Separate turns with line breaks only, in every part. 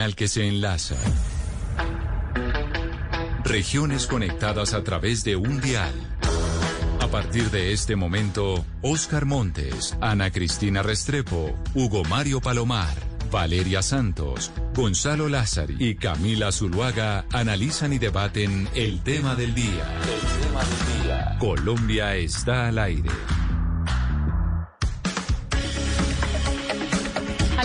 Al que se enlaza. Regiones conectadas a través de un dial. A partir de este momento, Oscar Montes, Ana Cristina Restrepo, Hugo Mario Palomar, Valeria Santos, Gonzalo Lázari y Camila Zuluaga analizan y debaten el tema del día. El tema del día. Colombia está al aire.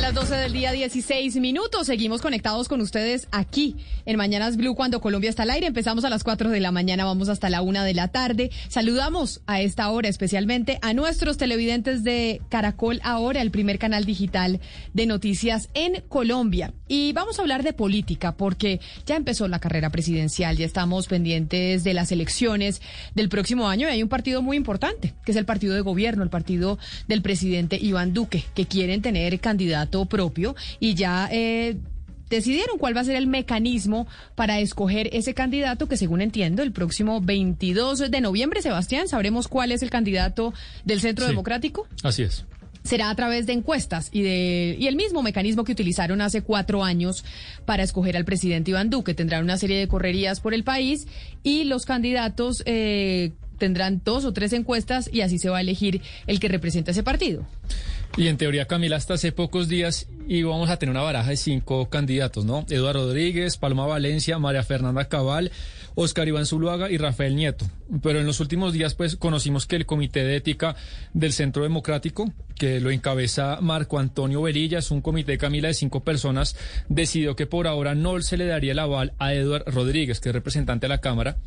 Las 12 del día, 16 minutos. Seguimos conectados con ustedes aquí en Mañanas Blue cuando Colombia está al aire. Empezamos a las 4 de la mañana, vamos hasta la 1 de la tarde. Saludamos a esta hora especialmente a nuestros televidentes de Caracol Ahora, el primer canal digital de noticias en Colombia. Y vamos a hablar de política porque ya empezó la carrera presidencial, ya estamos pendientes de las elecciones del próximo año y hay un partido muy importante, que es el partido de gobierno, el partido del presidente Iván Duque, que quieren tener candidato propio y ya eh, decidieron cuál va a ser el mecanismo para escoger ese candidato que según entiendo el próximo 22 de noviembre, Sebastián, sabremos cuál es el candidato del Centro
Sí.
Democrático.
Así es.
Será a través de encuestas y, de, y el mismo mecanismo que utilizaron hace cuatro años para escoger al presidente Iván Duque. Tendrán una serie de correrías por el país y los candidatos eh, tendrán dos o tres encuestas y así se va a elegir el que representa ese partido.
Y en teoría, Camila, hasta hace pocos días íbamos a tener una baraja de cinco candidatos, ¿no? Eduardo Rodríguez, Paloma Valencia, María Fernanda Cabal, Oscar Iván Zuluaga y Rafael Nieto. Pero en los últimos días, pues, conocimos que el Comité de Ética del Centro Democrático, que lo encabeza Marco Antonio Verilla, es un comité, Camila, de cinco personas, decidió que por ahora no se le daría el aval a Eduardo Rodríguez, que es representante de la Cámara.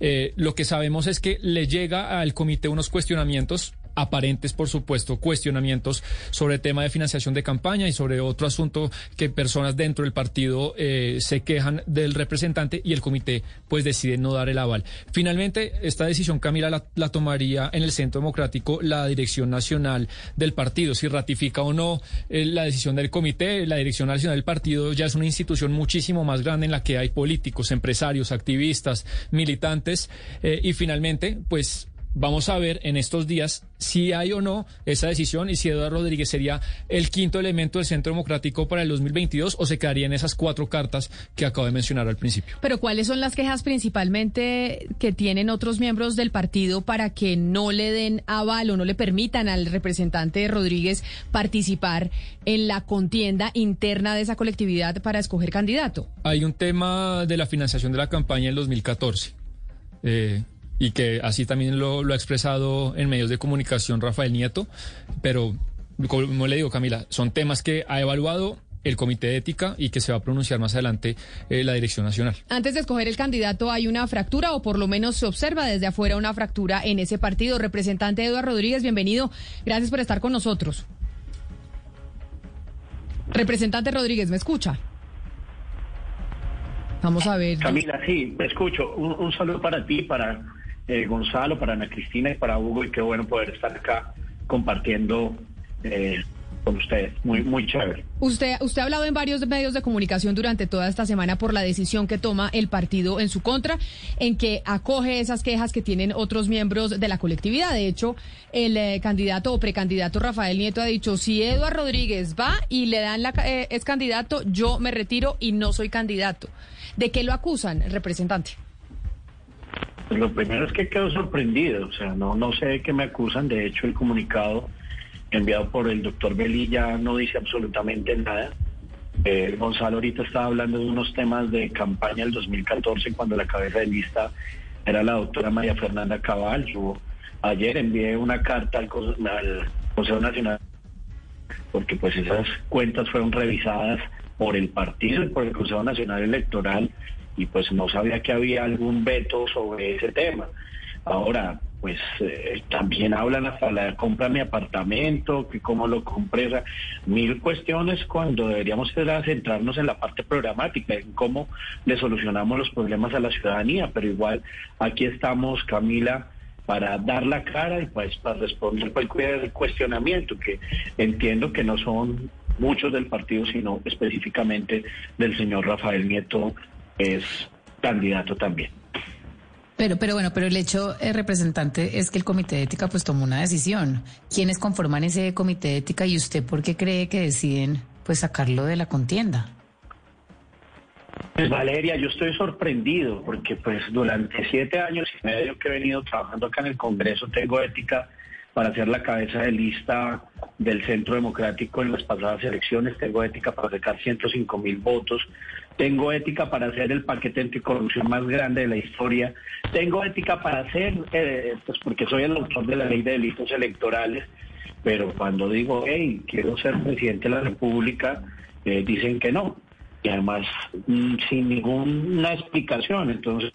Eh, lo que sabemos es que le llega al comité unos cuestionamientos aparentes, por supuesto, cuestionamientos sobre el tema de financiación de campaña y sobre otro asunto que personas dentro del partido eh, se quejan del representante y el comité pues decide no dar el aval. Finalmente, esta decisión, Camila, la, tomaría en el Centro Democrático la dirección nacional del partido, si ratifica o no eh, la decisión del comité. La dirección nacional del partido ya es una institución muchísimo más grande en la que hay políticos, empresarios, activistas, militantes eh, y finalmente, pues Vamos a ver en estos días si hay o no esa decisión y si Eduardo Rodríguez sería el quinto elemento del Centro Democrático para el 2022 o se quedaría en esas cuatro cartas que acabo de mencionar al principio.
Pero ¿cuáles son las quejas principalmente que tienen otros miembros del partido para que no le den aval o no le permitan al representante Rodríguez participar en la contienda interna de esa colectividad para escoger candidato?
Hay un tema de la financiación de la campaña en 2014. Eh, y que así también lo, lo ha expresado en medios de comunicación Rafael Nieto, pero como le digo Camila, son temas que ha evaluado el Comité de Ética y que se va a pronunciar más adelante eh, la Dirección Nacional.
Antes de escoger el candidato hay una fractura o por lo menos se observa desde afuera una fractura en ese partido. Representante Eduardo Rodríguez, bienvenido. Gracias por estar con nosotros. Representante Rodríguez, ¿me escucha? Vamos a ver.
Camila, sí, me escucho. Un, un saludo para ti, para eh, Gonzalo, para Ana Cristina y para Hugo. Y qué bueno poder estar acá compartiendo eh, con ustedes. Muy, muy chévere.
Usted, usted ha hablado en varios medios de comunicación durante toda esta semana por la decisión que toma el partido en su contra, en que acoge esas quejas que tienen otros miembros de la colectividad. De hecho, el eh, candidato o precandidato Rafael Nieto ha dicho, si Eduardo Rodríguez va y le dan la, eh, es candidato, yo me retiro y no soy candidato. ¿De qué lo acusan, representante?
Pues lo primero es que quedo sorprendido. O sea, no, no sé de qué me acusan. De hecho, el comunicado enviado por el doctor Velilla no dice absolutamente nada. Eh, Gonzalo ahorita estaba hablando de unos temas de campaña del 2014 cuando la cabeza de lista era la doctora María Fernanda Cabal. Yo ayer envié una carta al, al Consejo Nacional porque pues esas cuentas fueron revisadas por el partido y por el Consejo Nacional Electoral y pues no sabía que había algún veto sobre ese tema. Ahora, pues eh, también hablan hasta la compra de mi apartamento, que cómo lo compré, o sea, mil cuestiones cuando deberíamos centrarnos en la parte programática, en cómo le solucionamos los problemas a la ciudadanía, pero igual aquí estamos, Camila, para dar la cara y pues para responder cualquier cuestionamiento, que entiendo que no son muchos del partido, sino específicamente del señor Rafael Nieto, es candidato también.
Pero, pero bueno, pero el hecho, eh, representante, es que el comité de ética pues tomó una decisión. ¿Quiénes conforman ese comité de ética y usted por qué cree que deciden pues sacarlo de la contienda?
Pues Valeria, yo estoy sorprendido porque pues durante siete años y medio que he venido trabajando acá en el Congreso tengo ética para ser la cabeza de lista del Centro Democrático en las pasadas elecciones, tengo ética para sacar 105 mil votos, tengo ética para hacer el paquete anticorrupción más grande de la historia, tengo ética para hacer, eh, pues porque soy el autor de la ley de delitos electorales, pero cuando digo, hey, quiero ser presidente de la República, eh, dicen que no, y además mm, sin ninguna explicación, entonces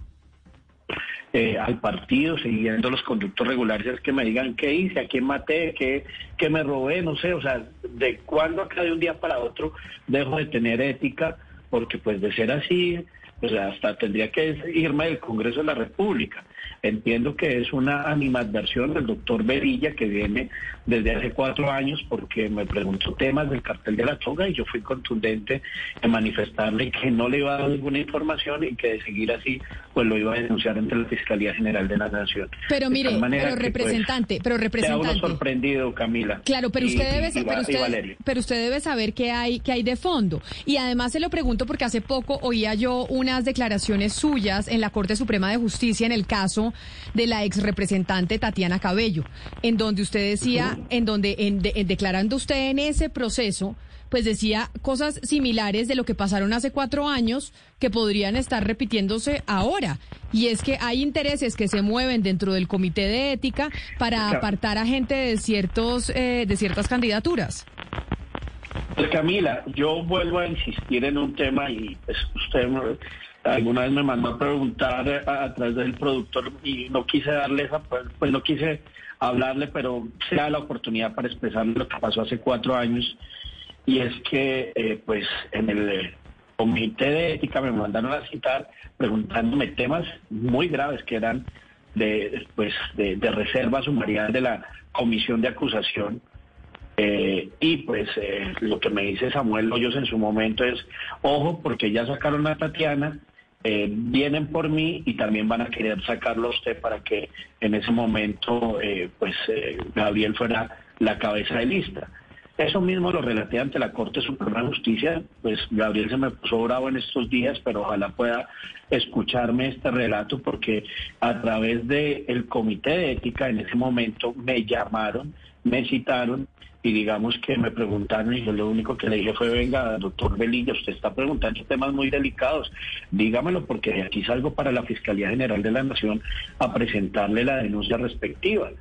eh, al partido, siguiendo los conductos regulares, es que me digan qué hice, a quién maté, qué, qué me robé, no sé, o sea, de cuándo acá de un día para otro dejo de tener ética, porque pues de ser así, pues hasta tendría que irme del Congreso de la República. Entiendo que es una animadversión del doctor Berilla que viene desde hace cuatro años porque me preguntó temas del cartel de la toga y yo fui contundente en manifestarle que no le iba a dar ninguna información y que de seguir así pues lo iba a denunciar ante la Fiscalía General de la Nación.
Pero mire, pero
pues,
representante, pero representante.
sorprendido, Camila.
Claro, pero usted debe,
y,
pero usted, pero usted debe saber qué hay, qué hay de fondo. Y además se lo pregunto porque hace poco oía yo unas declaraciones suyas en la Corte Suprema de Justicia en el caso de la ex representante Tatiana Cabello, en donde usted decía, en donde en, declarando usted en ese proceso, pues decía cosas similares de lo que pasaron hace cuatro años que podrían estar repitiéndose ahora. Y es que hay intereses que se mueven dentro del comité de ética para apartar a gente de ciertos eh, de ciertas candidaturas.
Pues Camila, yo vuelvo a insistir en un tema y pues usted alguna vez me mandó a preguntar a, través del productor y no quise darle esa, pues, pues no quise hablarle, pero sea la oportunidad para expresarle lo que pasó hace cuatro años. Y es que eh, pues en el comité de ética me mandaron a citar preguntándome temas muy graves que eran de pues de, reserva sumarial de la comisión de acusación eh, y pues eh, lo que me dice Samuel Hoyos en su momento es, ojo, porque ya sacaron a Tatiana, eh, vienen por mí y también van a querer sacarlo a usted para que en ese momento pues Gabriel fuera la cabeza de lista. Eso mismo lo relaté ante la Corte Suprema de Justicia, pues Gabriel se me puso bravo en estos días, pero ojalá pueda escucharme este relato porque a través del el comité de ética en ese momento me llamaron, me citaron y digamos que me preguntaron y yo lo único que le dije fue, venga, doctor Belilla, usted está preguntando temas muy delicados, dígamelo porque de aquí salgo para la Fiscalía General de la Nación a presentarle la denuncia respectiva.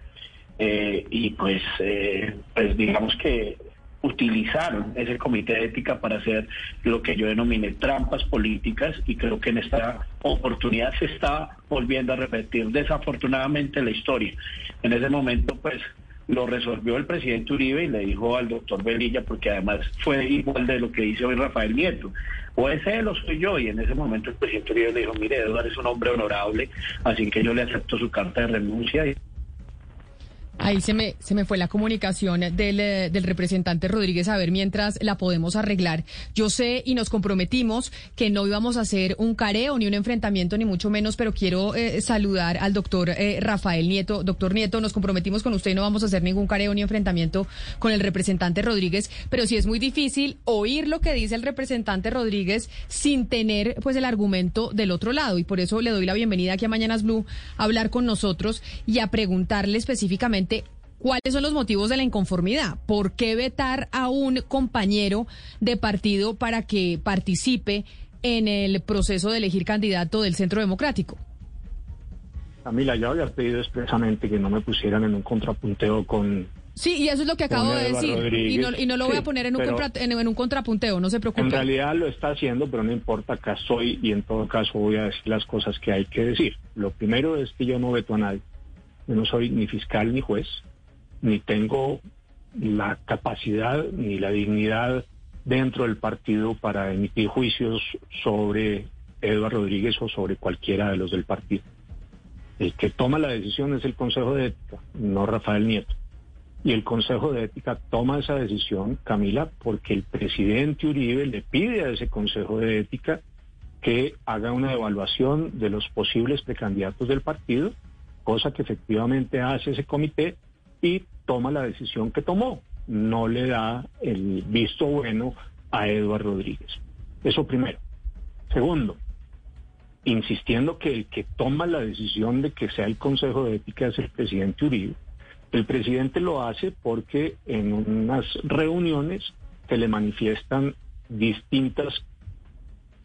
Eh, y pues, eh, pues digamos que utilizaron ese comité de ética para hacer lo que yo denominé trampas políticas y creo que en esta oportunidad se está volviendo a repetir desafortunadamente la historia. En ese momento pues lo resolvió el presidente Uribe y le dijo al doctor Velilla, porque además fue igual de lo que dice hoy Rafael Nieto, o ese él o soy yo, y en ese momento el presidente Uribe le dijo, mire, Eduardo es un hombre honorable, así que yo le acepto su carta de renuncia. Y
Ahí se me, se me fue la comunicación del, eh, del, representante Rodríguez a ver mientras la podemos arreglar. Yo sé y nos comprometimos que no íbamos a hacer un careo ni un enfrentamiento, ni mucho menos, pero quiero eh, saludar al doctor eh, Rafael Nieto. Doctor Nieto, nos comprometimos con usted y no vamos a hacer ningún careo ni enfrentamiento con el representante Rodríguez, pero sí es muy difícil oír lo que dice el representante Rodríguez sin tener pues el argumento del otro lado. Y por eso le doy la bienvenida aquí a Mañanas Blue a hablar con nosotros y a preguntarle específicamente ¿Cuáles son los motivos de la inconformidad? ¿Por qué vetar a un compañero de partido para que participe en el proceso de elegir candidato del Centro Democrático?
Camila, yo había pedido expresamente que no me pusieran en un contrapunteo con...
Sí, y eso es lo que acabo de decir. Y no, lo voy a poner en un, en un contrapunteo, no se preocupe.
En realidad lo está haciendo, pero no importa, acá soy y en todo caso voy a decir las cosas que hay que decir. Lo primero es que yo no veto a nadie Yo no soy ni fiscal ni juez, ni tengo la capacidad ni la dignidad dentro del partido para emitir juicios sobre Eduardo Rodríguez o sobre cualquiera de los del partido. El que toma la decisión es el Consejo de Ética, no Rafael Nieto. Y el Consejo de Ética toma esa decisión, Camila, porque el presidente Uribe le pide a ese Consejo de Ética que haga una evaluación de los posibles precandidatos del partido, cosa que efectivamente hace ese comité y toma la decisión que tomó. No le da el visto bueno a Eduardo Rodríguez. Eso primero. Segundo, insistiendo que el que toma la decisión de que sea el Consejo de Ética es el presidente Uribe. El presidente lo hace porque en unas reuniones se le manifiestan distintas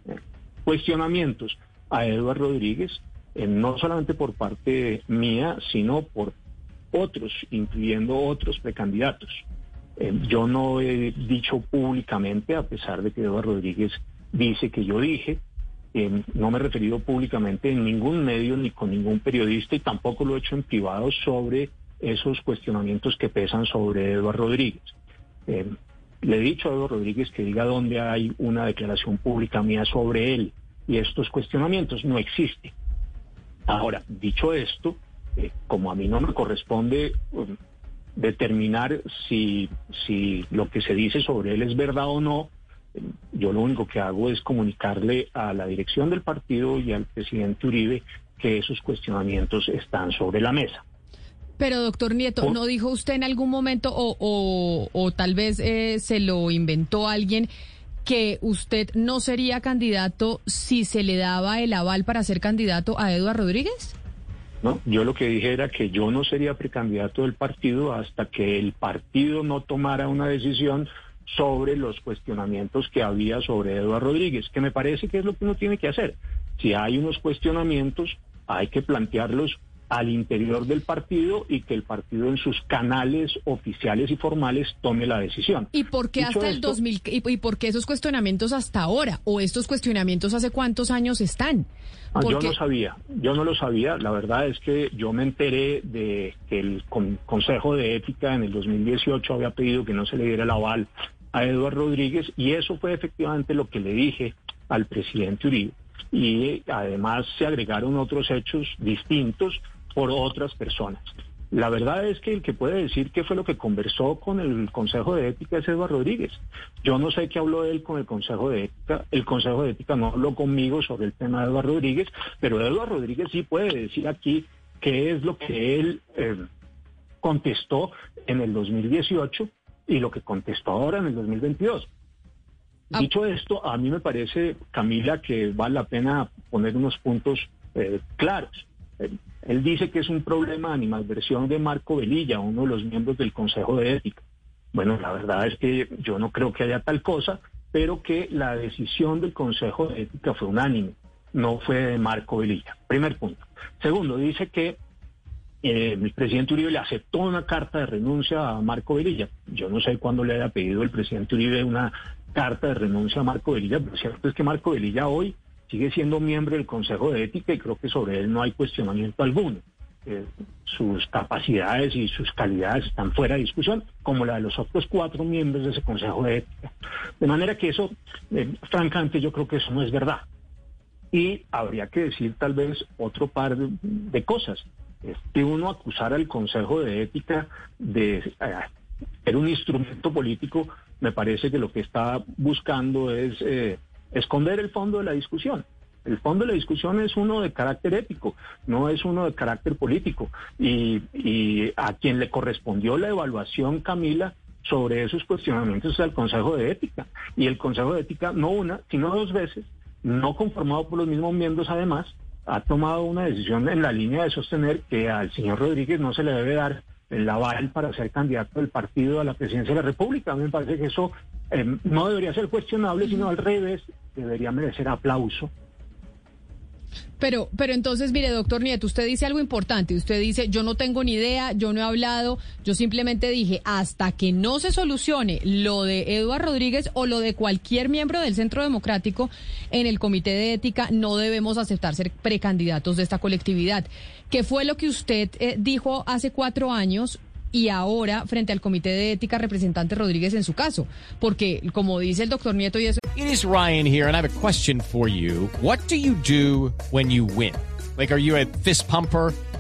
eh, cuestionamientos a Eduardo Rodríguez, eh, no solamente por parte mía, sino por otros, incluyendo otros precandidatos. Eh, yo no he dicho públicamente, a pesar de que Eduardo Rodríguez dice que yo dije, eh, no me he referido públicamente en ningún medio ni con ningún periodista y tampoco lo he hecho en privado sobre esos cuestionamientos que pesan sobre Eduardo Rodríguez. Le he dicho a Eduardo Rodríguez que diga dónde hay una declaración pública mía sobre él y estos cuestionamientos no existe. Ahora, dicho esto, eh, como a mí no me corresponde um, determinar si, si lo que se dice sobre él es verdad o no, yo lo único que hago es comunicarle a la dirección del partido y al presidente Uribe que esos cuestionamientos están sobre la mesa.
Pero doctor Nieto, ¿no dijo usted en algún momento o, o, tal vez eh, se lo inventó alguien que usted no sería candidato si se le daba el aval para ser candidato a Eduardo Rodríguez?
No, yo lo que dije era que yo no sería precandidato del partido hasta que el partido no tomara una decisión sobre los cuestionamientos que había sobre Eduardo Rodríguez, que me parece que es lo que uno tiene que hacer. Si hay unos cuestionamientos, hay que plantearlos al interior del partido y que el partido en sus canales oficiales y formales tome la decisión.
¿Y por qué hasta el 2000 y, por qué esos cuestionamientos hasta ahora o estos cuestionamientos hace cuántos años están?
Ah, yo no sabía, yo no lo sabía. La verdad es que yo me enteré de que el Consejo de Ética en el 2018 había pedido que no se le diera el aval a Eduardo Rodríguez y eso fue efectivamente lo que le dije al presidente Uribe. Y además se agregaron otros hechos distintos por otras personas. La verdad es que el que puede decir qué fue lo que conversó con el Consejo de Ética es Eduardo Rodríguez. Yo no sé qué habló él con el Consejo de Ética. El Consejo de Ética no habló conmigo sobre el tema de Eduardo Rodríguez, pero Eduardo Rodríguez sí puede decir aquí qué es lo que él eh, contestó en el 2018 y lo que contestó ahora en el 2022. Ah. Dicho esto, a mí me parece, Camila, que vale la pena poner unos puntos eh, claros. Él, dice que es un problema de animadversión de Marco Velilla, uno de los miembros del Consejo de Ética. Bueno, la verdad es que yo no creo que haya tal cosa, pero que la decisión del Consejo de Ética fue unánime, no fue de Marco Velilla. Primer punto. Segundo, dice que eh, el presidente Uribe le aceptó una carta de renuncia a Marco Velilla. Yo no sé cuándo le haya pedido el presidente Uribe una carta de renuncia a Marco Velilla, pero cierto es que Marco Velilla hoy sigue siendo miembro del Consejo de Ética y creo que sobre él no hay cuestionamiento alguno. Eh, sus capacidades y sus calidades están fuera de discusión, como la de los otros cuatro miembros de ese Consejo de Ética. De manera que eso, eh, francamente, yo creo que eso no es verdad. Y habría que decir tal vez otro par de cosas que uno acusar al Consejo de Ética de eh, ser un instrumento político, me parece que lo que está buscando es eh, esconder el fondo de la discusión. El fondo de la discusión es uno de carácter ético, no es uno de carácter político. Y, y a quien le correspondió la evaluación, Camila, sobre esos cuestionamientos es al Consejo de Ética. Y el Consejo de Ética, no una, sino dos veces, no conformado por los mismos miembros además, ha tomado una decisión en la línea de sostener que al señor Rodríguez no se le debe dar el aval para ser candidato del partido a la presidencia de la República. A mí me parece que eso eh, no debería ser cuestionable, sino al revés, debería merecer aplauso.
Pero, pero entonces, mire, doctor Nieto, usted dice algo importante. Usted dice, yo no tengo ni idea, yo no he hablado, yo simplemente dije, hasta que no se solucione lo de Eduardo Rodríguez o lo de cualquier miembro del Centro Democrático en el Comité de Ética, no debemos aceptar ser precandidatos de esta colectividad. ¿Qué fue lo que usted eh, dijo hace cuatro años y ahora frente al Comité de Ética representante Rodríguez en su caso? Porque, como dice el doctor Nieto y eso...
It is Ryan here, and I have a question for you. What do you do when you win? Like, are you a fist pumper?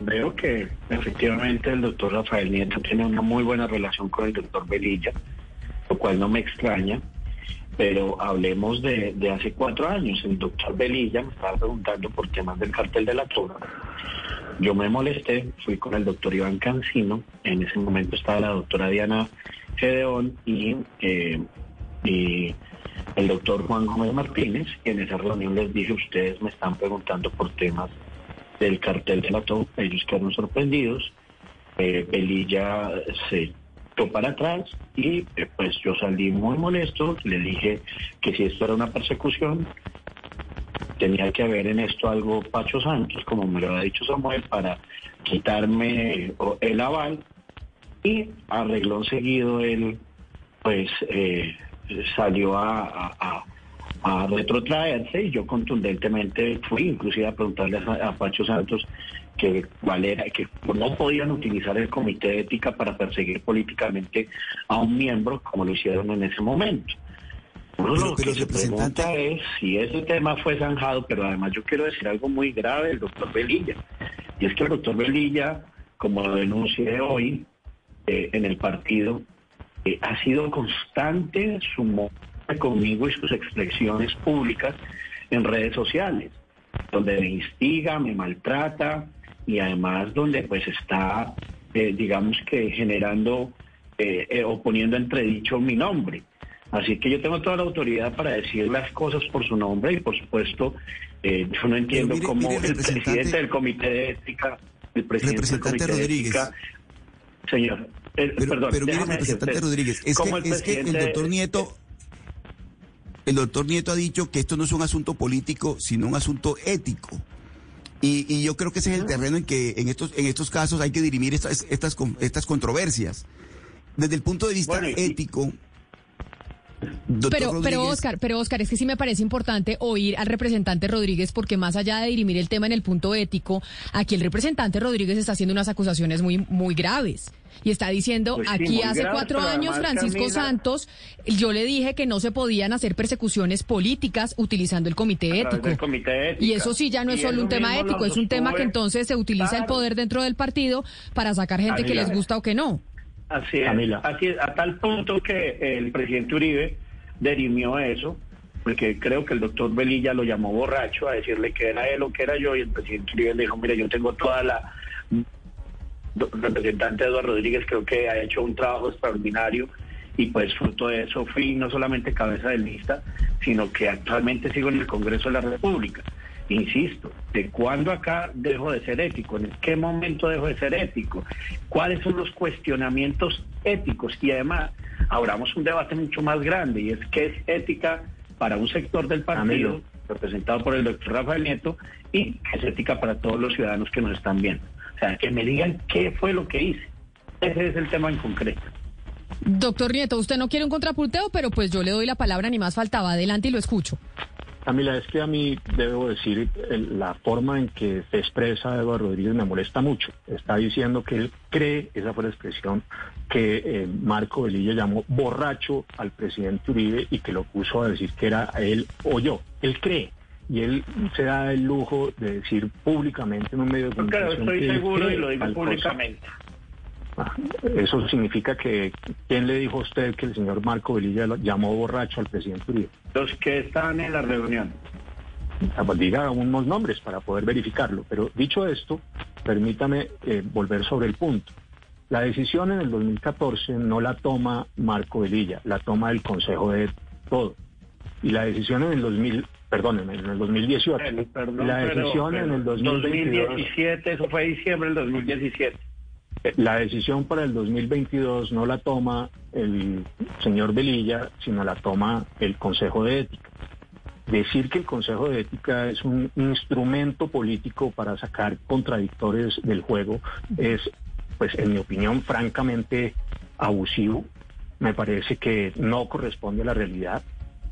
veo que efectivamente el doctor Rafael Nieto tiene una muy buena relación con el doctor Velilla, lo cual no me extraña, pero hablemos de, hace cuatro años. El doctor Velilla me estaba preguntando por temas del cartel de la toga. Yo me molesté, fui con el doctor Iván Cancino, en ese momento estaba la doctora Diana Gedeón y, eh, el doctor Juan Gómez Martínez, y en esa reunión les dije, ustedes me están preguntando por temas del cartel de la toga, ellos quedaron sorprendidos, eh, Belilla se echó para atrás y eh, pues yo salí muy molesto, le dije que si esto era una persecución, tenía que haber en esto algo Pacho Santos, como me lo había dicho Samuel, para quitarme o- el aval y arregló seguido él pues eh, salió a, a- a- a retrotraerse y yo contundentemente fui inclusive a preguntarle a, a Pacho Santos que cuál era, que no podían utilizar el comité de ética para perseguir políticamente a un miembro como lo hicieron en ese momento. Uno
Pero-
lo
pero,
que se
representante-
pregunta es si ese tema fue zanjado, pero además yo quiero decir algo muy grave del doctor Velilla. Y es que el doctor Velilla, como lo denuncié hoy eh, en el partido, eh, ha sido constante su conmigo y sus expresiones públicas en redes sociales, donde me instiga, me maltrata y además donde pues está, eh, digamos que generando eh, eh, o poniendo entredicho mi nombre. Así que yo tengo toda la autoridad para decir las cosas por su nombre y por supuesto eh, yo no entiendo
mire-
cómo
mire,
el presidente del comité de ética, el presidente del comité de
Rodríguez.
ética, señor, eh,
Pero,
perdón,
pero mire,
déjame
representante
decirte,
Rodríguez, es es que el
presidente-
doctor Nieto, el doctor Nieto ha dicho que esto no es un asunto político, sino un asunto ético. Y, y yo creo que ese es el terreno en que en estos, en estos casos hay que dirimir estas, estas, con- estas controversias. Desde el punto de vista
Bueno, y-
ético,
Pero, pero Oscar, pero Oscar, es que sí me parece importante oír al representante Rodríguez, porque más allá de dirimir el tema en el punto ético, aquí el representante Rodríguez está haciendo unas acusaciones muy, muy graves. Y está diciendo,
Pues
aquí hace cuatro años, Francisco Santos, yo le dije que no se podían hacer persecuciones políticas utilizando el comité ético.
comité.
Y eso sí ya no es
Y
solo un tema ético, es un tema que entonces se utiliza el poder dentro del partido para sacar gente que les gusta o que no.
Así es,
Camila.
así es, a tal punto que el presidente Uribe dirimió eso, porque creo que el doctor Velilla lo llamó borracho a decirle que era él o que era yo, y el presidente Uribe le dijo, mire, yo tengo toda la... El representante Eduardo Rodríguez creo que ha hecho un trabajo extraordinario y pues fruto de eso fui no solamente cabeza de lista, sino que actualmente sigo en el Congreso de la República. Insisto, ¿de cuándo acá dejo de ser ético? ¿En qué momento dejo de ser ético? ¿Cuáles son los cuestionamientos éticos? Y además, abramos un debate mucho más grande y es qué es ética para un sector del partido,
Amigo.
representado por el doctor Rafael Nieto, y qué es ética para todos los ciudadanos que nos están viendo. O sea, que me digan qué fue lo que hice. Ese es el tema en concreto.
Doctor Nieto, usted no quiere un contrapunteo, pero pues yo le doy la palabra, ni más faltaba. Adelante y lo escucho.
Camila, es que a mí debo decir el- la forma en que se expresa Eduardo Rodríguez me molesta mucho. Está diciendo que él cree, esa fue la expresión, que eh, Marco Velilla llamó borracho al presidente Uribe y que lo puso a decir que era él o yo. Él cree. Y él se da el lujo de decir públicamente en un medio de
Claro,
comunicación.
seguro y lo digo
cosa. Ah, Eso significa que, ¿quién le dijo a usted que el señor Marco Velilla lo llamó borracho al presidente Uribe?
Los que estaban en la reunión.
diga unos nombres para poder verificarlo. Pero dicho esto, permítame eh, volver sobre el punto. La decisión en el 2014 no la toma Marco Velilla, la toma el Consejo de todo. Y la decisión en el 2000, perdónenme, en el 2018.
Perdón,
la
pero-
decisión en
pero
el 2022.
2017, eso fue diciembre del 2017.
La decisión para el 2022 no la toma el señor Velilla, sino la toma el Consejo de Ética. Decir que el Consejo de Ética es un instrumento político para sacar contradictores del juego es, pues en mi opinión, francamente abusivo. Me parece que no corresponde a la realidad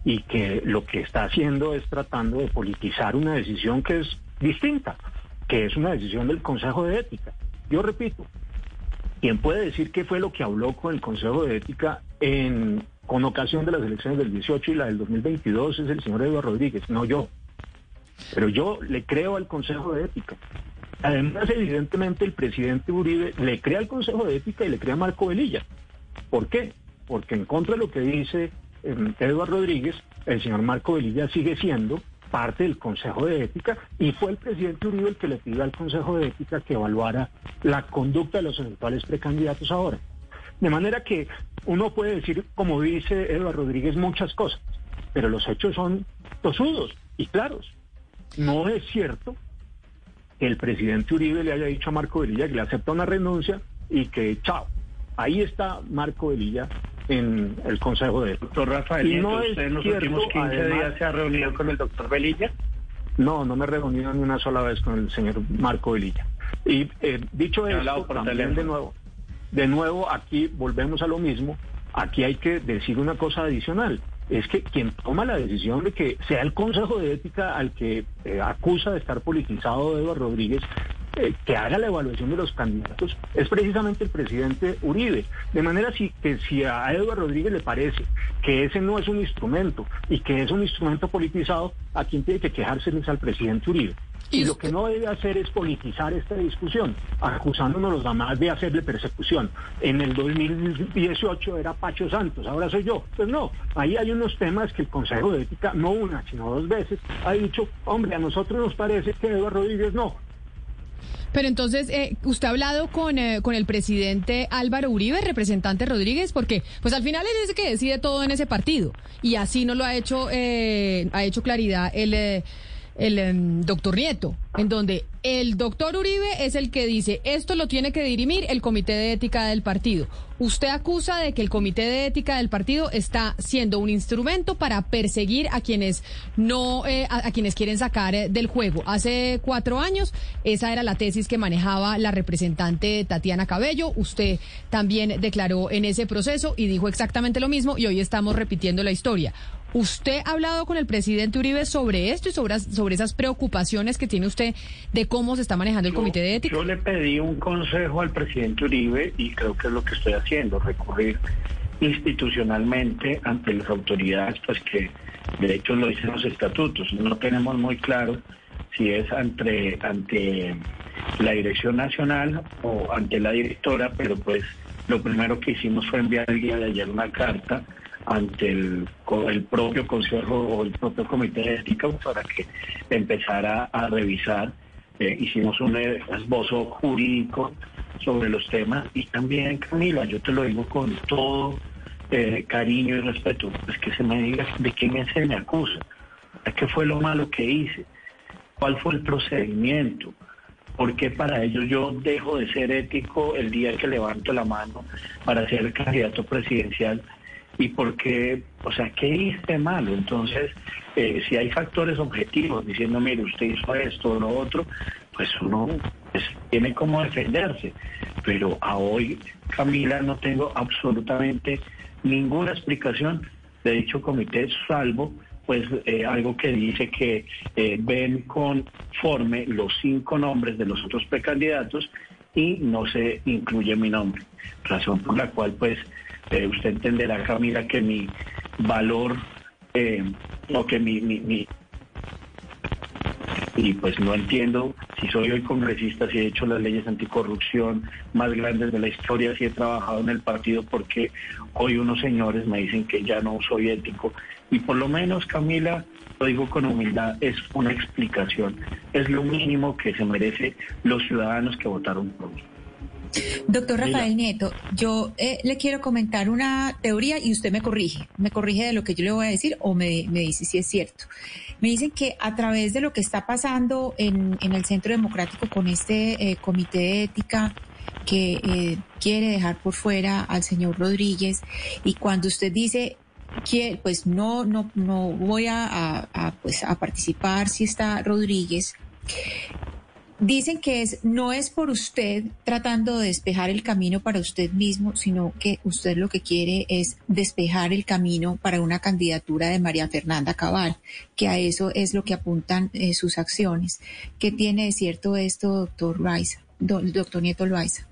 y que lo que está haciendo es tratando de politizar una decisión que es distinta, que es una decisión del Consejo de Ética. Yo repito, ¿Quién puede decir qué fue lo que habló con el Consejo de Ética en, con ocasión de las elecciones del 18 y la del 2022? Es el señor Eduardo Rodríguez, no yo. Pero yo le creo al Consejo de Ética. Además, evidentemente, el presidente Uribe le cree al Consejo de Ética y le cree a Marco Velilla. ¿Por qué? Porque en contra de lo que dice eh, Eduardo Rodríguez, el señor Marco Velilla sigue siendo parte del Consejo de Ética y fue el presidente Uribe el que le pidió al Consejo de Ética que evaluara la conducta de los eventuales precandidatos ahora. De manera que uno puede decir, como dice Eduardo Rodríguez, muchas cosas, pero los hechos son tosudos y claros. No es cierto que el presidente Uribe le haya dicho a Marco Velilla que le acepta una renuncia y que chao. Ahí está Marco Velilla en el Consejo de Ética.
Doctor Rafael,
Y no
¿usted en los
cierto,
últimos 15
además-
días se ha reunido con el doctor Velilla?
No, no me he reunido ni una sola vez con el señor Marco Velilla. Y eh, dicho esto,
por
también
teléfono.
de nuevo, de nuevo aquí volvemos a lo mismo. Aquí hay que decir una cosa adicional. Es que quien toma la decisión de que sea el Consejo de Ética al que eh, acusa de estar politizado Eduardo Rodríguez, eh, que haga la evaluación de los candidatos, es precisamente el presidente Uribe. De manera si, que si a Eduardo Rodríguez le parece que ese no es un instrumento y que es un instrumento politizado, a quien tiene que quejarse es al presidente Uribe. Y lo que no debe hacer es politizar esta discusión, acusándonos los demás de hacerle persecución. En el 2018 era Pacho Santos, ahora soy yo. Pues no, ahí hay unos temas que el Consejo de Ética, no una, sino dos veces, ha dicho, hombre, a nosotros nos parece que Eduardo Rodríguez no.
Pero entonces, eh, ¿usted ha hablado con, eh, con el presidente Álvaro Uribe, representante Rodríguez? Porque, pues al final él es que decide todo en ese partido. Y así no lo ha hecho, eh, ha hecho claridad el, eh, el em, doctor Nieto, en donde el doctor Uribe es el que dice, esto lo tiene que dirimir el comité de ética del partido. Usted acusa de que el comité de ética del partido está siendo un instrumento para perseguir a quienes no, eh, a, quienes quieren sacar eh, del juego. Hace cuatro años esa era la tesis que manejaba la representante Tatiana Cabello. Usted también declaró en ese proceso y dijo exactamente lo mismo y hoy estamos repitiendo la historia. ¿Usted ha hablado con el presidente Uribe sobre esto y sobre, sobre esas preocupaciones que tiene usted de cómo se está manejando el comité de ética?
Yo le pedí un consejo al presidente Uribe y creo que es lo que estoy haciendo, recurrir institucionalmente ante las autoridades, pues que de hecho lo dicen los estatutos. No tenemos muy claro si es ante, ante la dirección nacional o ante la directora, pero pues lo primero que hicimos fue enviar el día de ayer una carta ante el, el propio consejo o el propio comité de ética para que empezara a revisar. Eh, hicimos un eh, esbozo jurídico sobre los temas y también, Camila, yo te lo digo con todo eh, cariño y respeto, es que se me diga de quién se me acusa, qué fue lo malo que hice, cuál fue el procedimiento, por qué para ellos yo dejo de ser ético el día que levanto la mano para ser candidato presidencial y por qué, o sea, ¿qué hice malo? Entonces, eh, si hay factores objetivos diciendo, mire, usted hizo esto o lo otro, pues uno pues, tiene como defenderse. Pero a hoy, Camila, no tengo absolutamente ninguna explicación de dicho comité, salvo pues eh, algo que dice que eh, ven conforme los cinco nombres de los otros precandidatos y no se incluye mi nombre. Razón por la cual pues eh, usted entenderá, Camila, que mi valor eh, o que mi, mi, y pues no entiendo si soy hoy congresista, si he hecho las leyes anticorrupción más grandes de la historia, si he trabajado en el partido, porque hoy unos señores me dicen que ya no soy ético. Y por lo menos, Camila, lo digo con humildad, es una explicación. Es lo mínimo que se merece los ciudadanos que votaron por mí.
Doctor Rafael Nieto, yo eh, le quiero comentar una teoría y usted me corrige, me corrige de lo que yo le voy a decir o me, me dice si es cierto. Me dicen que a través de lo que está pasando en, en el Centro Democrático con este eh, comité de ética que eh, quiere dejar por fuera al señor Rodríguez y cuando usted dice que pues no no no voy a, a, a, pues a participar si está Rodríguez Dicen que es, no es por usted tratando de despejar el camino para usted mismo, sino que usted lo que quiere es despejar el camino para una candidatura de María Fernanda Cabal, que a eso es lo que apuntan eh, sus acciones. ¿Qué tiene de cierto esto, doctor Loaiza, doctor Nieto Loaiza?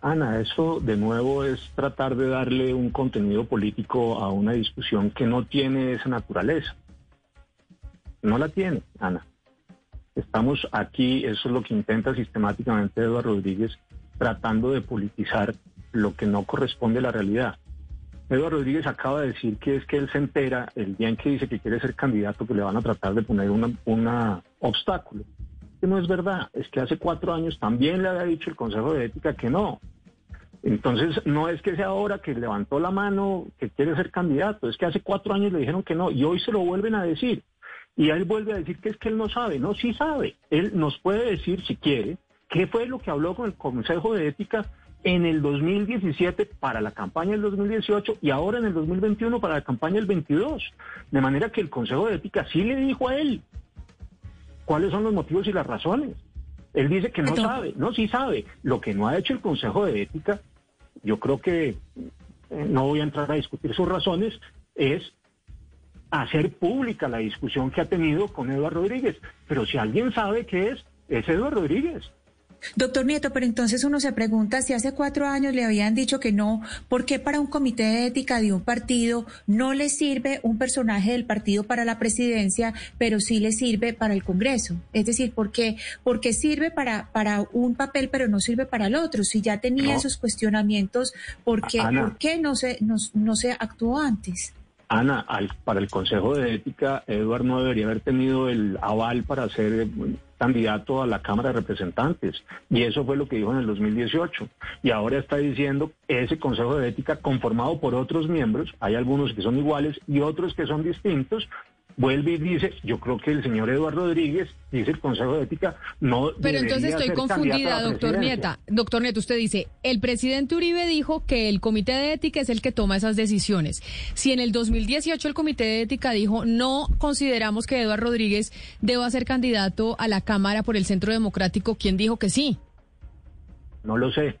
Ana, eso de nuevo es tratar de darle un contenido político a una discusión que no tiene esa naturaleza. No la tiene, Ana. Estamos aquí, eso es lo que intenta sistemáticamente Eduardo Rodríguez, tratando de politizar lo que no corresponde a la realidad. Eduardo Rodríguez acaba de decir que es que él se entera el día en que dice que quiere ser candidato, que le van a tratar de poner un obstáculo. Que no es verdad, es que hace cuatro años también le había dicho el Consejo de Ética que no. Entonces, no es que sea ahora que levantó la mano que quiere ser candidato, es que hace cuatro años le dijeron que no y hoy se lo vuelven a decir. Y él vuelve a decir que es que él no sabe. No, sí sabe. Él nos puede decir, si quiere, qué fue lo que habló con el Consejo de Ética en el 2017 para la campaña del 2018 y ahora en el 2021 para la campaña del 22. De manera que el Consejo de Ética sí le dijo a él cuáles son los motivos y las razones. Él dice que no sabe. No, sí sabe. Lo que no ha hecho el Consejo de Ética, yo creo que eh, no voy a entrar a discutir sus razones, es hacer pública la discusión que ha tenido con Eduardo Rodríguez. Pero si alguien sabe qué es, es Eduardo Rodríguez.
Doctor Nieto, pero entonces uno se pregunta si hace cuatro años le habían dicho que no, ¿por qué para un comité de ética de un partido no le sirve un personaje del partido para la presidencia, pero sí le sirve para el Congreso? Es decir, ¿por qué, porque sirve para, para un papel, pero no sirve para el otro? Si ya tenía esos cuestionamientos, ¿por qué, ¿por qué no, se, no, no se actuó antes?
Ana, para el Consejo de Ética, Eduardo no debería haber tenido el aval para ser candidato a la Cámara de Representantes. Y eso fue lo que dijo en el 2018. Y ahora está diciendo ese Consejo de Ética conformado por otros miembros, hay algunos que son iguales y otros que son distintos, vuelve y dice, yo creo que el señor Eduardo Rodríguez, dice el Consejo de Ética, no...
Pero entonces estoy confundida, doctor Nieta. Doctor Nieto, usted dice, el presidente Uribe dijo que el Comité de Ética es el que toma esas decisiones. Si en el 2018 el Comité de Ética dijo, no consideramos que Eduardo Rodríguez deba ser candidato a la Cámara por el Centro Democrático, ¿quién dijo que sí?
No lo sé.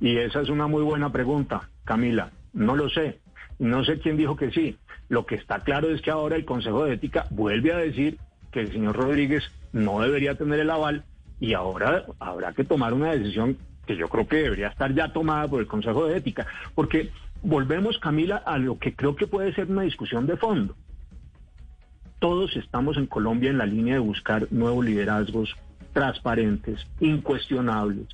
Y esa es una muy buena pregunta, Camila. No lo sé. No sé quién dijo que sí. Lo que está claro es que ahora el Consejo de Ética vuelve a decir que el señor Rodríguez no debería tener el aval y ahora habrá que tomar una decisión que yo creo que debería estar ya tomada por el Consejo de Ética, porque volvemos, Camila, a lo que creo que puede ser una discusión de fondo. Todos estamos en Colombia en la línea de buscar nuevos liderazgos transparentes, incuestionables,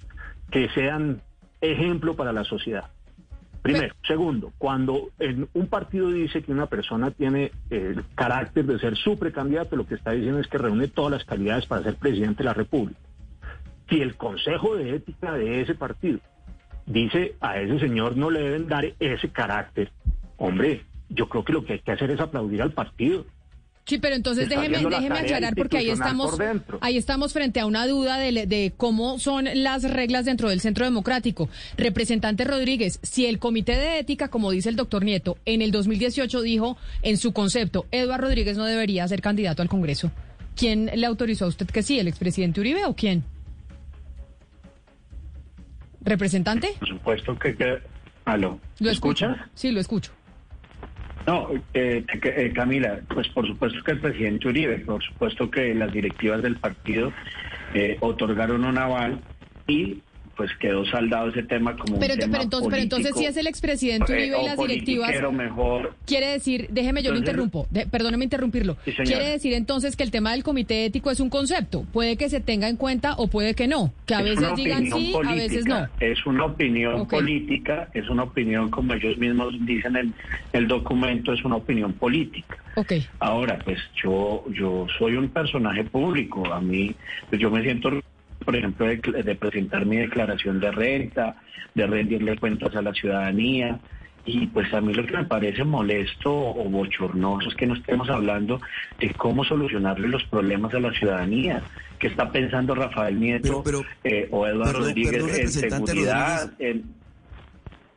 que sean ejemplo para la sociedad. Primero. Segundo, cuando en un partido dice que una persona tiene el carácter de ser su precandidato, lo que está diciendo es que reúne todas las calidades para ser presidente de la República. Si el Consejo de Ética de ese partido dice a ese señor no le deben dar ese carácter, hombre, yo creo que lo que hay que hacer es aplaudir al partido.
Sí, pero entonces déjeme, déjeme aclarar porque ahí estamos, ahí estamos frente a una duda de, de, cómo son las reglas dentro del Centro Democrático. Representante Rodríguez, si el Comité de Ética, como dice el doctor Nieto, en el 2018 dijo en su concepto, Eduardo Rodríguez no debería ser candidato al Congreso, ¿quién le autorizó a usted que sí, el expresidente Uribe o quién? ¿Representante?
Por supuesto que... ¿Aló?
¿Lo escucha? Sí, lo escucho.
No, eh, eh, Camila, pues por supuesto que el presidente Uribe, por supuesto que las directivas del partido eh, otorgaron un aval y pues quedó saldado ese tema como
Pero,
un tema
pero entonces, pero entonces
político,
si es el expresidente
eh,
Uribe y las directivas,
mejor.
quiere decir, déjeme, yo lo
Entonces-
interrumpo, de- perdóneme interrumpirlo.
Sí,
quiere decir entonces que el tema del comité ético es un concepto, puede que se tenga en cuenta o puede que no, que a
Es
veces digan sí, a veces no.
política, Es una opinión
Ok.
política, es una opinión, como ellos mismos dicen en el documento, es una opinión política.
Ok.
Ahora, pues yo, yo soy un personaje público. A mí, pues yo me siento, por ejemplo, de, de presentar mi declaración de renta, de rendirle cuentas a la ciudadanía. Y pues a mí lo que me parece molesto o bochornoso es que no estemos hablando de cómo solucionarle los problemas a la ciudadanía. ¿Qué está pensando Rafael Nieto eh, o Eduardo
perdón,
Rodríguez
perdón,
en seguridad? en-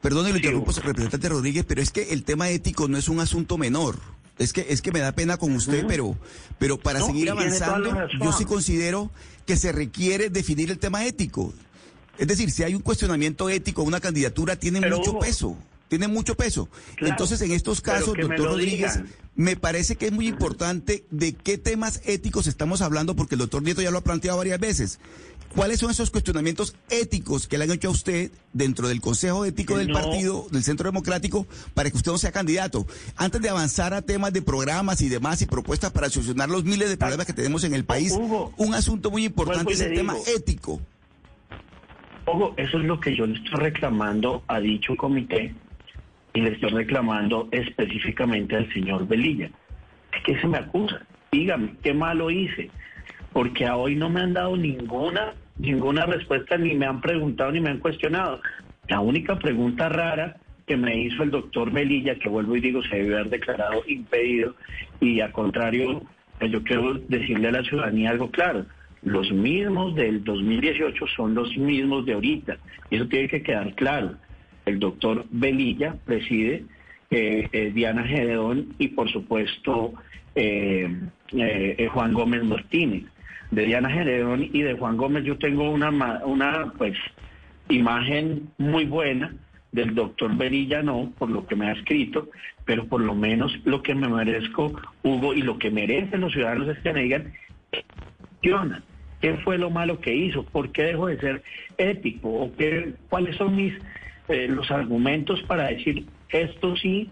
Perdón, lo interrumpo, representante Rodríguez, pero es que el tema ético no es un asunto menor. Es que es que me da pena con usted, pero pero para
No,
seguir avanzando, yo sí considero que se requiere definir el tema ético. Es decir, si hay un cuestionamiento ético, una candidatura tiene
Pero,
mucho
Hugo,
peso, tiene mucho peso.
Claro,
Entonces, en estos casos, doctor Rodríguez,
digan.
me parece que es muy importante de qué temas éticos estamos hablando, porque el doctor Nieto ya lo ha planteado varias veces. ¿Cuáles son esos cuestionamientos éticos que le han hecho a usted dentro del Consejo Ético del
no.
Partido del Centro Democrático para que usted no sea candidato? Antes de avanzar a temas de programas y demás y propuestas para solucionar los miles de problemas que tenemos en el país, un asunto muy importante es el tema ético.
Ojo, eso es lo que yo le estoy reclamando a dicho comité y le estoy reclamando específicamente al señor Velilla. ¿Qué se me acusa? Dígame, ¿qué malo hice? Porque a hoy no me han dado ninguna, ninguna respuesta, ni me han preguntado, ni me han cuestionado. La única pregunta rara que me hizo el doctor Velilla, que vuelvo y digo, se debe haber declarado impedido, y al contrario, pues yo quiero decirle a la ciudadanía algo claro. Los mismos del 2018 son los mismos de ahorita. Eso tiene que quedar claro. El doctor Velilla preside, eh, eh, Diana Gedeón y por supuesto eh, Juan Gómez Martínez. De Diana Gedeón y de Juan Gómez yo tengo una, una pues imagen muy buena del doctor Velilla no, por lo que me ha escrito, pero por lo menos lo que me merezco, Hugo, y lo que merecen los ciudadanos es que me digan, ¿qué fue lo malo que hizo? ¿Por qué dejó de ser ético? ¿O qué, cuáles son mis eh, los argumentos para decir esto sí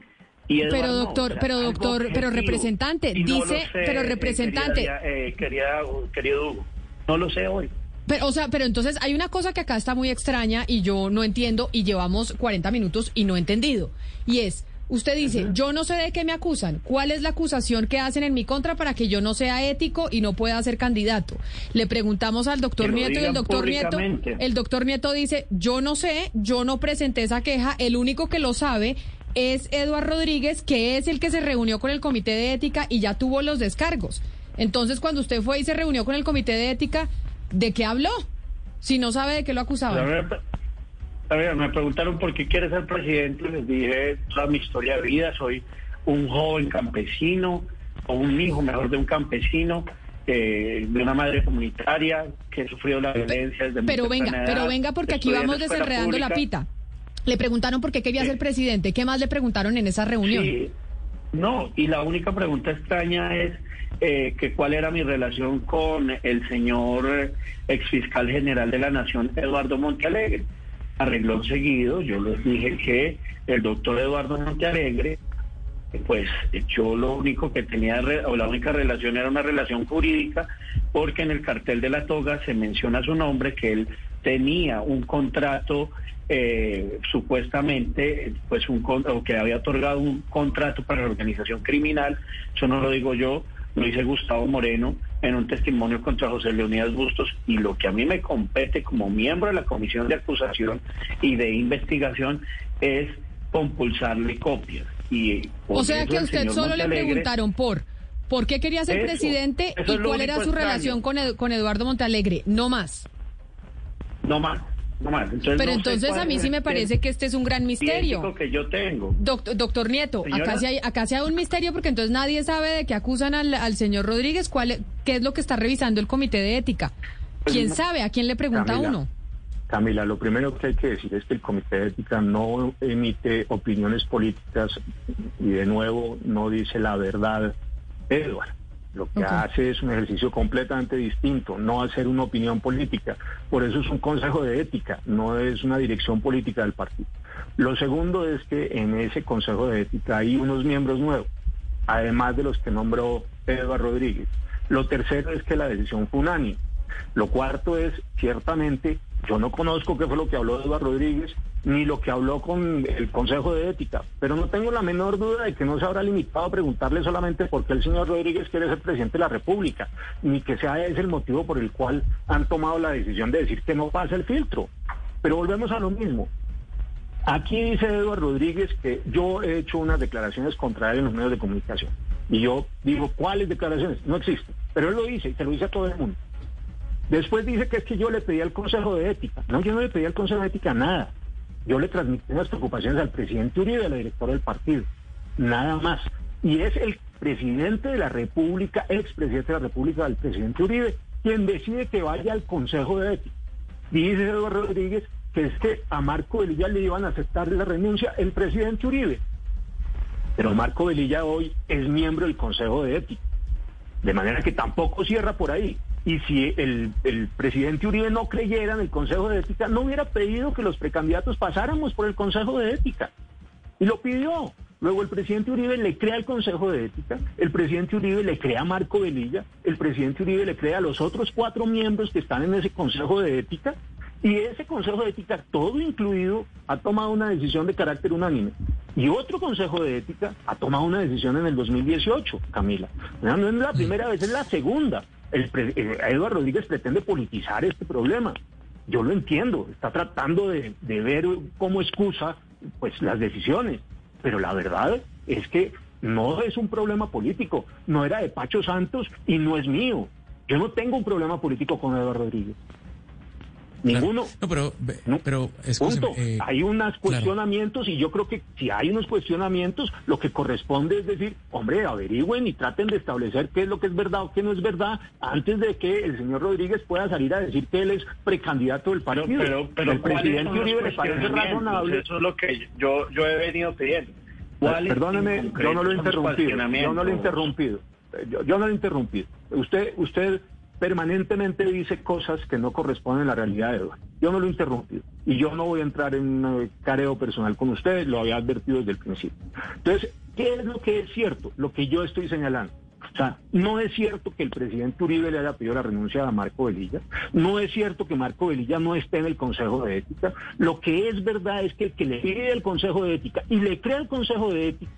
y Eduardo
Pero doctor,
O sea,
pero doctor, pero
objetivo.
representante,
no
dice,
sé,
pero
eh,
representante,
querida, eh, querida- querido Hugo, no lo sé hoy.
Pero, o sea, pero entonces hay una cosa que acá está muy extraña y yo no entiendo y llevamos 40 minutos y no he entendido. Y es, usted dice, yo no sé de qué me acusan. ¿Cuál es la acusación que hacen en mi contra para que yo no sea ético y no pueda ser candidato? Le preguntamos al doctor Nieto y el doctor Nieto, el doctor Nieto dice, yo no sé, yo no presenté esa queja, el único que lo sabe es Eduardo Rodríguez, que es el que se reunió con el comité de ética y ya tuvo los descargos. Entonces, cuando usted fue y se reunió con el comité de ética, ¿de qué habló? Si no sabe de qué lo
A
acusaban.
ver, a ver, me preguntaron por qué quiere ser presidente, les dije toda mi historia de vida, soy un joven campesino, o un hijo mejor de un campesino, eh, de una madre comunitaria que ha sufrido la violencia desde muy
Pero venga, pero venga porque aquí vamos desenredando la pita. Le preguntaron por qué quería ser presidente. ¿Qué más le preguntaron en esa reunión?
Sí, no, y la única pregunta extraña es eh, que cuál era mi relación con el señor eh, exfiscal general de la Nación, Eduardo Montealegre. Arregló seguido, yo les dije que el doctor Eduardo Montealegre, pues yo lo único que tenía, o la única relación era una relación jurídica, porque en el cartel de la toga se menciona su nombre, que él tenía un contrato eh, supuestamente, pues un o que había otorgado un contrato para la organización criminal, eso no lo digo yo, lo dice Gustavo Moreno en un testimonio contra José Leonidas Bustos y lo que a mí me compete como miembro de la comisión de acusación y de investigación es compulsarle copias. Y
O sea que a usted solo le preguntaron por por qué quería ser
Eso,
presidente
eso
y cuál era su
extraño.
relación con, con Eduardo Montalegre. No más.
No más, no más. Entonces,
Pero
no
entonces a mí sí me parece que este es un gran misterio.
que yo tengo.
Doctor, doctor Nieto,
Señora.
acá sí, hay, acá sí hay un misterio porque entonces nadie sabe de qué acusan al, al señor Rodríguez, cuál, qué es lo que está revisando el comité de ética.
Pues
¿Quién
no-
sabe? ¿A quién le pregunta
Camila.
uno?
Camila, lo primero que hay que decir es que el Comité de Ética no emite opiniones políticas y de nuevo no dice la verdad, Edward. Lo que hace es un ejercicio completamente distinto, no hacer una opinión política. Por eso es un consejo de ética, no es una dirección política del partido. Lo segundo es que en ese consejo de ética hay unos miembros nuevos, además de los que nombró Eduardo Rodríguez. Lo tercero es que la decisión fue unánime. Lo cuarto es, ciertamente, yo no conozco qué fue lo que habló Eduardo Rodríguez, ni lo que habló con el Consejo de Ética, pero no tengo la menor duda de que no se habrá limitado a preguntarle solamente por qué el señor Rodríguez quiere ser presidente de la República, ni que sea ese el motivo por el cual han tomado la decisión de decir que no pasa el filtro. Pero volvemos a lo mismo. Aquí dice Eduardo Rodríguez que yo he hecho unas declaraciones contra él en los medios de comunicación. Y yo digo, ¿cuáles declaraciones? No existen. Pero él lo dice y se lo dice a todo el mundo. Después dice que es que yo le pedí al Consejo de Ética. No, yo no le pedí al Consejo de Ética nada. Yo le transmití unas preocupaciones al presidente Uribe, la directora del partido. Nada más. Y es el presidente de la República, expresidente de la República, el presidente Uribe, quien decide que vaya al Consejo de Ética. Dice Eduardo Rodríguez que es que a Marco Velilla le iban a aceptar la renuncia el presidente Uribe. Pero Marco Velilla hoy es miembro del Consejo de Ética. De manera que tampoco cierra por ahí. Y si el, presidente Uribe no creyera en el Consejo de Ética, no hubiera pedido que los precandidatos pasáramos por el Consejo de Ética. Y lo pidió. Luego el presidente Uribe le crea el Consejo de Ética, el presidente Uribe le crea a Marco Velilla, el presidente Uribe le crea a los otros cuatro miembros que están en ese Consejo de Ética, y ese Consejo de Ética, todo incluido, ha tomado una decisión de carácter unánime. Y otro Consejo de Ética ha tomado una decisión en el 2018, Camila. No es la primera vez, es la segunda. El eh, Eduardo Rodríguez pretende politizar este problema. Yo lo entiendo, está tratando de, de ver como excusa pues las decisiones. Pero la verdad es que no es un problema político, no era de Pacho Santos y no es mío. Yo no tengo un problema político con Eduardo Rodríguez. Ninguno.
No, pero, ve- pero eh,
hay unos
claro.
cuestionamientos y yo creo que si hay unos cuestionamientos, lo que corresponde es decir, hombre, averigüen y traten de establecer qué es lo que es verdad o qué no es verdad antes de que el señor Rodríguez pueda salir a decir que él es precandidato del partido.
Pero, pero
el
¿cuáles
presidente Uribe le parece razonable.
Eso es lo que yo, yo he venido pidiendo. ¿Cuáles
Perdóneme, yo no lo he interrumpido. Yo no lo he interrumpido. Yo, yo no lo he interrumpido. Usted, usted permanentemente dice cosas que no corresponden a la realidad, Eduardo. Yo no lo he interrumpido. Y yo no voy a entrar en un eh, careo personal con usted, lo había advertido desde el principio. Entonces, ¿qué es lo que es cierto? Lo que yo estoy señalando. O sea, no es cierto que el presidente Uribe le haya pedido la renuncia a Marco Velilla. No es cierto que Marco Velilla no esté en el Consejo de Ética. Lo que es verdad es que el que le pide el Consejo de Ética y le crea el Consejo de Ética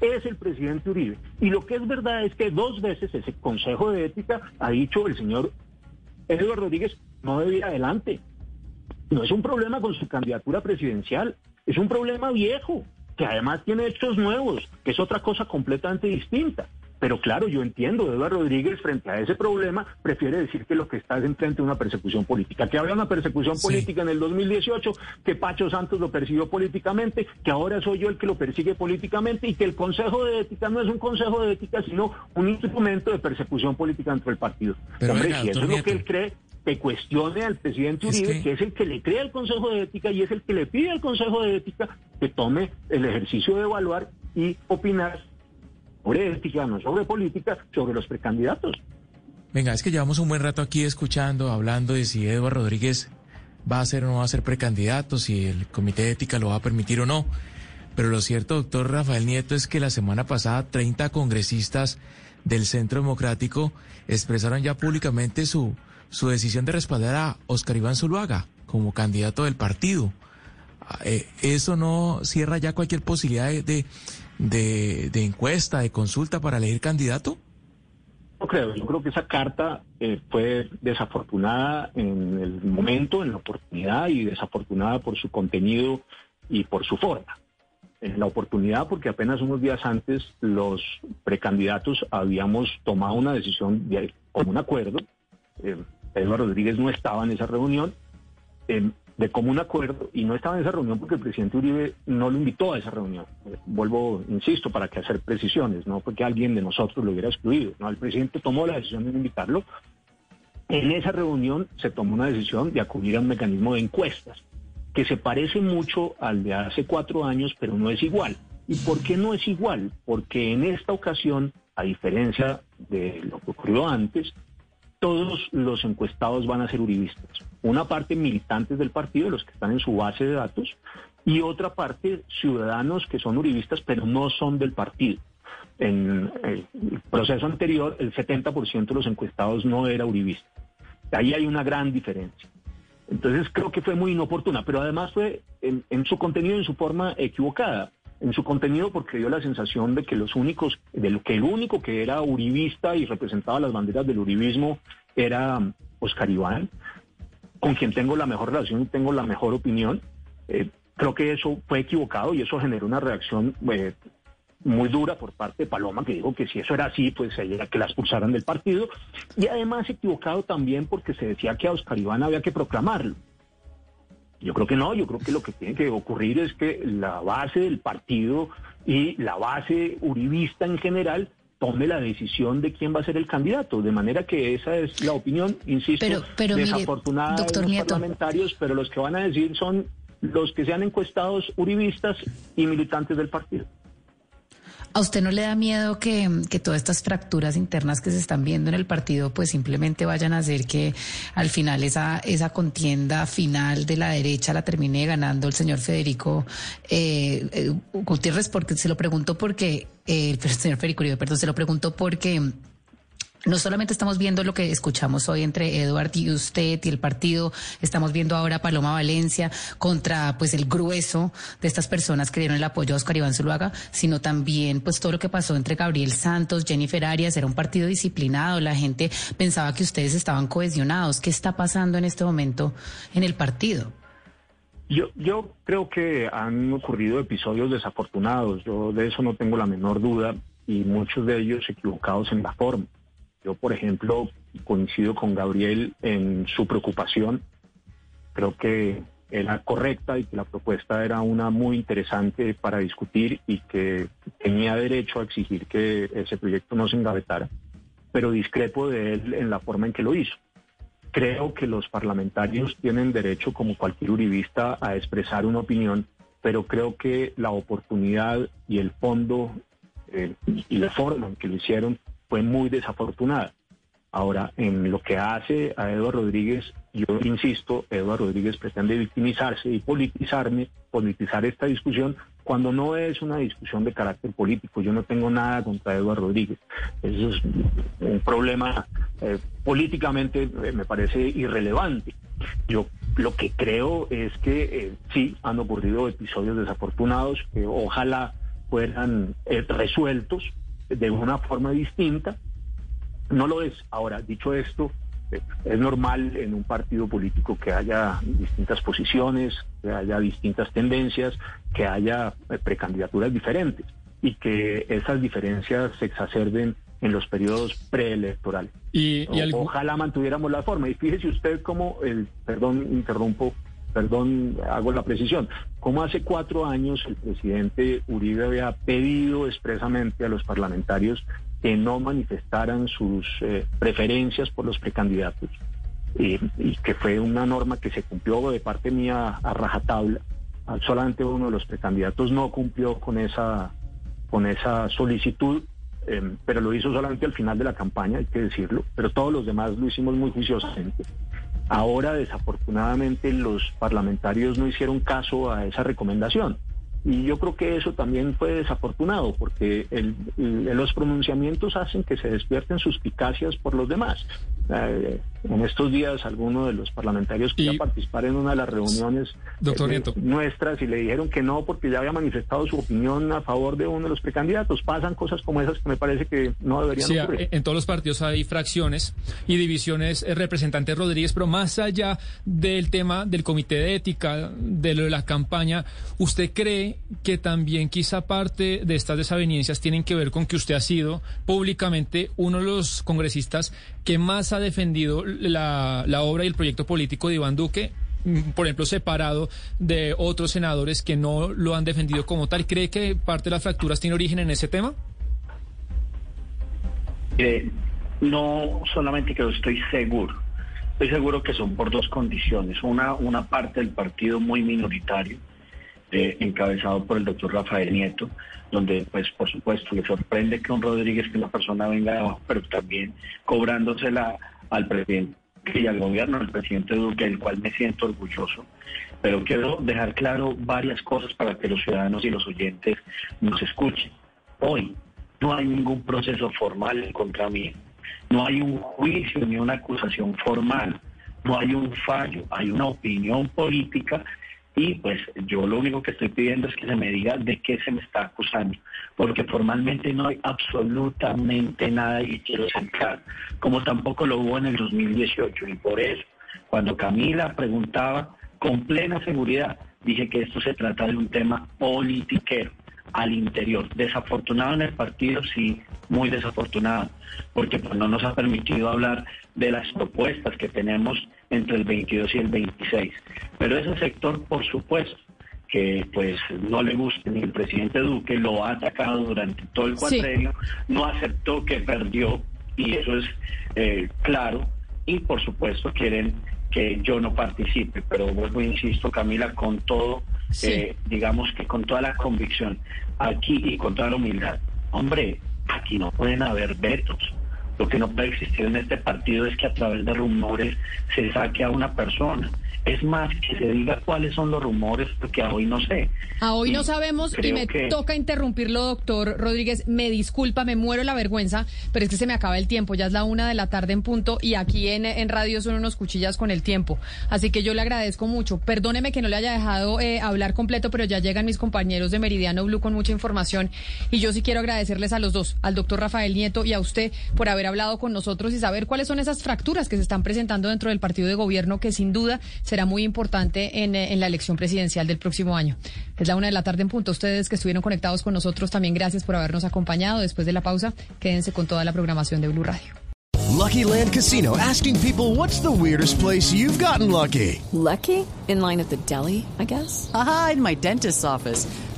es el presidente Uribe. Y lo que es verdad es que dos veces ese Consejo de Ética ha dicho el señor Eduardo Rodríguez no debe ir adelante. No es un problema con su candidatura presidencial, es un problema viejo, que además tiene hechos nuevos, que es otra cosa completamente distinta. Pero claro, yo entiendo, Eduardo Rodríguez frente a ese problema prefiere decir que lo que está es enfrente de una persecución política, que había una persecución
Sí.
política en el 2018, que Pacho Santos lo persiguió políticamente, que ahora soy yo el que lo persigue políticamente y que el Consejo de Ética no es un Consejo de Ética, sino un instrumento de persecución política dentro del partido.
Pero
Hombre,
venga,
si eso es lo que él cree, que cuestione al presidente
Es
Uribe,
que-
que... es el que le crea el Consejo de Ética y es el que le pide al Consejo de Ética que tome el ejercicio de evaluar y opinar sobre ética, no sobre política, sobre los precandidatos.
Venga, es que llevamos un buen rato aquí escuchando, hablando de si Eduardo Rodríguez va a ser o no va a ser precandidato, si el comité de ética lo va a permitir o no. Pero lo cierto, doctor Rafael Nieto, es que la semana pasada 30 congresistas del Centro Democrático expresaron ya públicamente su, su decisión de respaldar a Oscar Iván Zuluaga como candidato del partido. Ah, eh, ¿Eso no cierra ya cualquier posibilidad de, de- encuesta, de consulta para elegir candidato?
No creo, yo creo que esa carta eh, fue desafortunada en el momento, en la oportunidad y desafortunada por su contenido y por su forma. En la oportunidad porque apenas unos días antes los precandidatos habíamos tomado una decisión de común acuerdo. Eh, Rodríguez no estaba en esa reunión. eh, de común acuerdo y no estaba en esa reunión porque el presidente Uribe no lo invitó a esa reunión. Eh, Vuelvo, insisto, para que hacer precisiones, no porque alguien de nosotros lo hubiera excluido. No, el presidente tomó la decisión de invitarlo. En esa reunión se tomó una decisión de acudir a un mecanismo de encuestas que se parece mucho al de hace cuatro años, pero no es igual. ¿Y por qué no es igual? Porque en esta ocasión a diferencia de lo que ocurrió antes, todos los encuestados van a ser uribistas. Una parte militantes del partido, los que están en su base de datos, y otra parte ciudadanos que son uribistas, pero no son del partido. En el proceso anterior, el 70% de los encuestados no era uribista. Ahí hay una gran diferencia. Entonces creo que fue muy inoportuna, pero además fue en, en su contenido, en su forma equivocada en su contenido porque dio la sensación de que los únicos, de lo que el único que era uribista y representaba las banderas del uribismo era Oscar Iván, con quien tengo la mejor relación y tengo la mejor opinión. Eh, creo que eso fue equivocado y eso generó una reacción eh, muy dura por parte de Paloma, que dijo que si eso era así, pues ella que la expulsaran del partido. Y además equivocado también porque se decía que a Oscar Iván había que proclamarlo. Yo creo que no, yo creo que lo que tiene que ocurrir es que la base del partido y la base uribista en general tome la decisión de quién va a ser el candidato. De manera que esa es la opinión, insisto,
Pero- pero mire,
desafortunada
doctor
de los
Nieto.
parlamentarios, pero los que van a decir son los que sean encuestados uribistas y militantes del partido.
¿A usted no le da miedo que, que todas estas fracturas internas que se están viendo en el partido pues simplemente vayan a hacer que al final esa, esa contienda final de la derecha la termine ganando el señor Federico eh, eh, Gutiérrez? Porque se lo pregunto porque, eh, el señor Federico perdón, se lo pregunto porque... No solamente estamos viendo lo que escuchamos hoy entre Eduard y usted y el partido, estamos viendo ahora Paloma Valencia contra pues el grueso de estas personas que dieron el apoyo a Oscar Iván Zuluaga, sino también pues todo lo que pasó entre Gabriel Santos, Jennifer Arias, era un partido disciplinado, la gente pensaba que ustedes estaban cohesionados. ¿Qué está pasando en este momento en el partido?
Yo, yo creo que han ocurrido episodios desafortunados, yo de eso no tengo la menor duda, y muchos de ellos equivocados en la forma. Yo, por ejemplo, coincido con Gabriel en su preocupación. Creo que era correcta y que la propuesta era una muy interesante para discutir y que tenía derecho a exigir que ese proyecto no se engavetara, pero discrepo de él en la forma en que lo hizo. Creo que los parlamentarios tienen derecho, como cualquier uribista, a expresar una opinión, pero creo que la oportunidad y el fondo eh, y la forma en que lo hicieron fue muy desafortunada. Ahora, en lo que hace a Eduardo Rodríguez, yo insisto, Eduardo Rodríguez pretende victimizarse y politizarme, politizar esta discusión, cuando no es una discusión de carácter político. Yo no tengo nada contra Eduardo Rodríguez. Eso es un problema eh, políticamente, eh, me parece irrelevante. Yo lo que creo es que eh, sí han ocurrido episodios desafortunados que ojalá fueran resueltos de una forma distinta. No lo es. Ahora, dicho esto, eh, es normal en un partido político que haya distintas posiciones, que haya distintas tendencias, que haya eh, precandidaturas diferentes y que esas diferencias se exacerben en los periodos preelectorales.
Y,
Ojalá mantuviéramos la forma. Y fíjese usted cómo, el, perdón, interrumpo, perdón, hago la precisión, como hace cuatro años el presidente Uribe había pedido expresamente a los parlamentarios que no manifestaran sus eh, preferencias por los precandidatos. Y, que fue una norma que se cumplió de parte mía a rajatabla. Ah, Solamente uno de los precandidatos no cumplió con esa, con esa solicitud eh, pero lo hizo solamente al final de la campaña, hay que decirlo, pero todos los demás lo hicimos muy juiciosamente. Ahora, desafortunadamente, los parlamentarios no hicieron caso a esa recomendación. Y yo creo que eso también fue desafortunado, porque los pronunciamientos hacen que se despierten suspicacias por los demás. Eh, en estos días, alguno de los parlamentarios quería participar en una de las reuniones
Doctor
eh, nuestras y le dijeron que no porque ya había manifestado su opinión a favor de uno de los precandidatos. Pasan cosas como esas que me parece que no deberían
Sí,
ocurrir.
en todos los partidos hay fracciones y divisiones. eh, representante Rodríguez, pero más allá del tema del comité de ética, de lo de la campaña, ¿usted cree que también quizá parte de estas desavenencias tienen que ver con que usted ha sido públicamente uno de los congresistas que más ha defendido la, la obra y el proyecto político de Iván Duque? mm, por ejemplo, separado de otros senadores que no lo han defendido como tal. ¿Cree que parte de las fracturas tiene origen en ese tema?
Eh, no solamente que lo estoy seguro, estoy seguro que son por dos condiciones. Una, una parte del partido muy minoritario eh, encabezado por el doctor Rafael Nieto, donde pues por supuesto le sorprende que un Rodríguez, que una persona venga de abajo, pero también cobrándosela al presidente y al gobierno, al presidente Duque, del cual me siento orgulloso. Pero quiero dejar claro varias cosas para que los ciudadanos y los oyentes nos escuchen. Hoy no hay ningún proceso formal contra mí. No hay un juicio ni una acusación formal. No hay un fallo. Hay una opinión política y pues yo lo único que estoy pidiendo es que se me diga de qué se me está acusando, porque formalmente no hay absolutamente nada y quiero ser como tampoco lo hubo en el 2018 y por eso cuando Camila preguntaba con plena seguridad dije que esto se trata de un tema politiquero al interior. Desafortunado en el partido, sí, muy desafortunado, porque pues, no nos ha permitido hablar de las propuestas que tenemos entre el 22 y el 26. Pero ese sector, por supuesto, que pues no le guste ni el presidente Duque, lo ha atacado durante todo el cuatrenio, no aceptó que perdió, y eso es eh, claro, y por supuesto quieren que yo no participe, pero vuelvo e insisto, Camila, con todo, eh, digamos que con toda la convicción, aquí y con toda la humildad, hombre, aquí no pueden haber vetos. Lo que no puede existir en este partido es que a través de rumores se saque a una persona. Es más, que se diga cuáles son los rumores, porque a hoy no sé.
A hoy no sabemos y me toca interrumpirlo, doctor Rodríguez. Me disculpa, me muero la vergüenza, pero es que se me acaba el tiempo. Ya es la una de la tarde en punto y aquí en, en radio son unos cuchillas con el tiempo. Así que yo le agradezco mucho. Perdóneme que no le haya dejado eh, hablar completo, pero ya llegan mis compañeros de Meridiano Blue con mucha información. Y yo sí quiero agradecerles a los dos, al doctor Rafael Nieto y a usted, por haber hablado con nosotros y saber cuáles son esas fracturas que se están presentando dentro del partido de gobierno que sin duda será muy importante en, en, la elección presidencial del próximo año. Es la una de la tarde en punto. Ustedes que estuvieron conectados con nosotros, también gracias por habernos acompañado. Después de la pausa, quédense con toda la programación de Blue Radio.
Lucky Land Casino, asking people what's the weirdest place you've gotten lucky.
Lucky? In line at the deli, I guess.
Aha, in my dentist's office.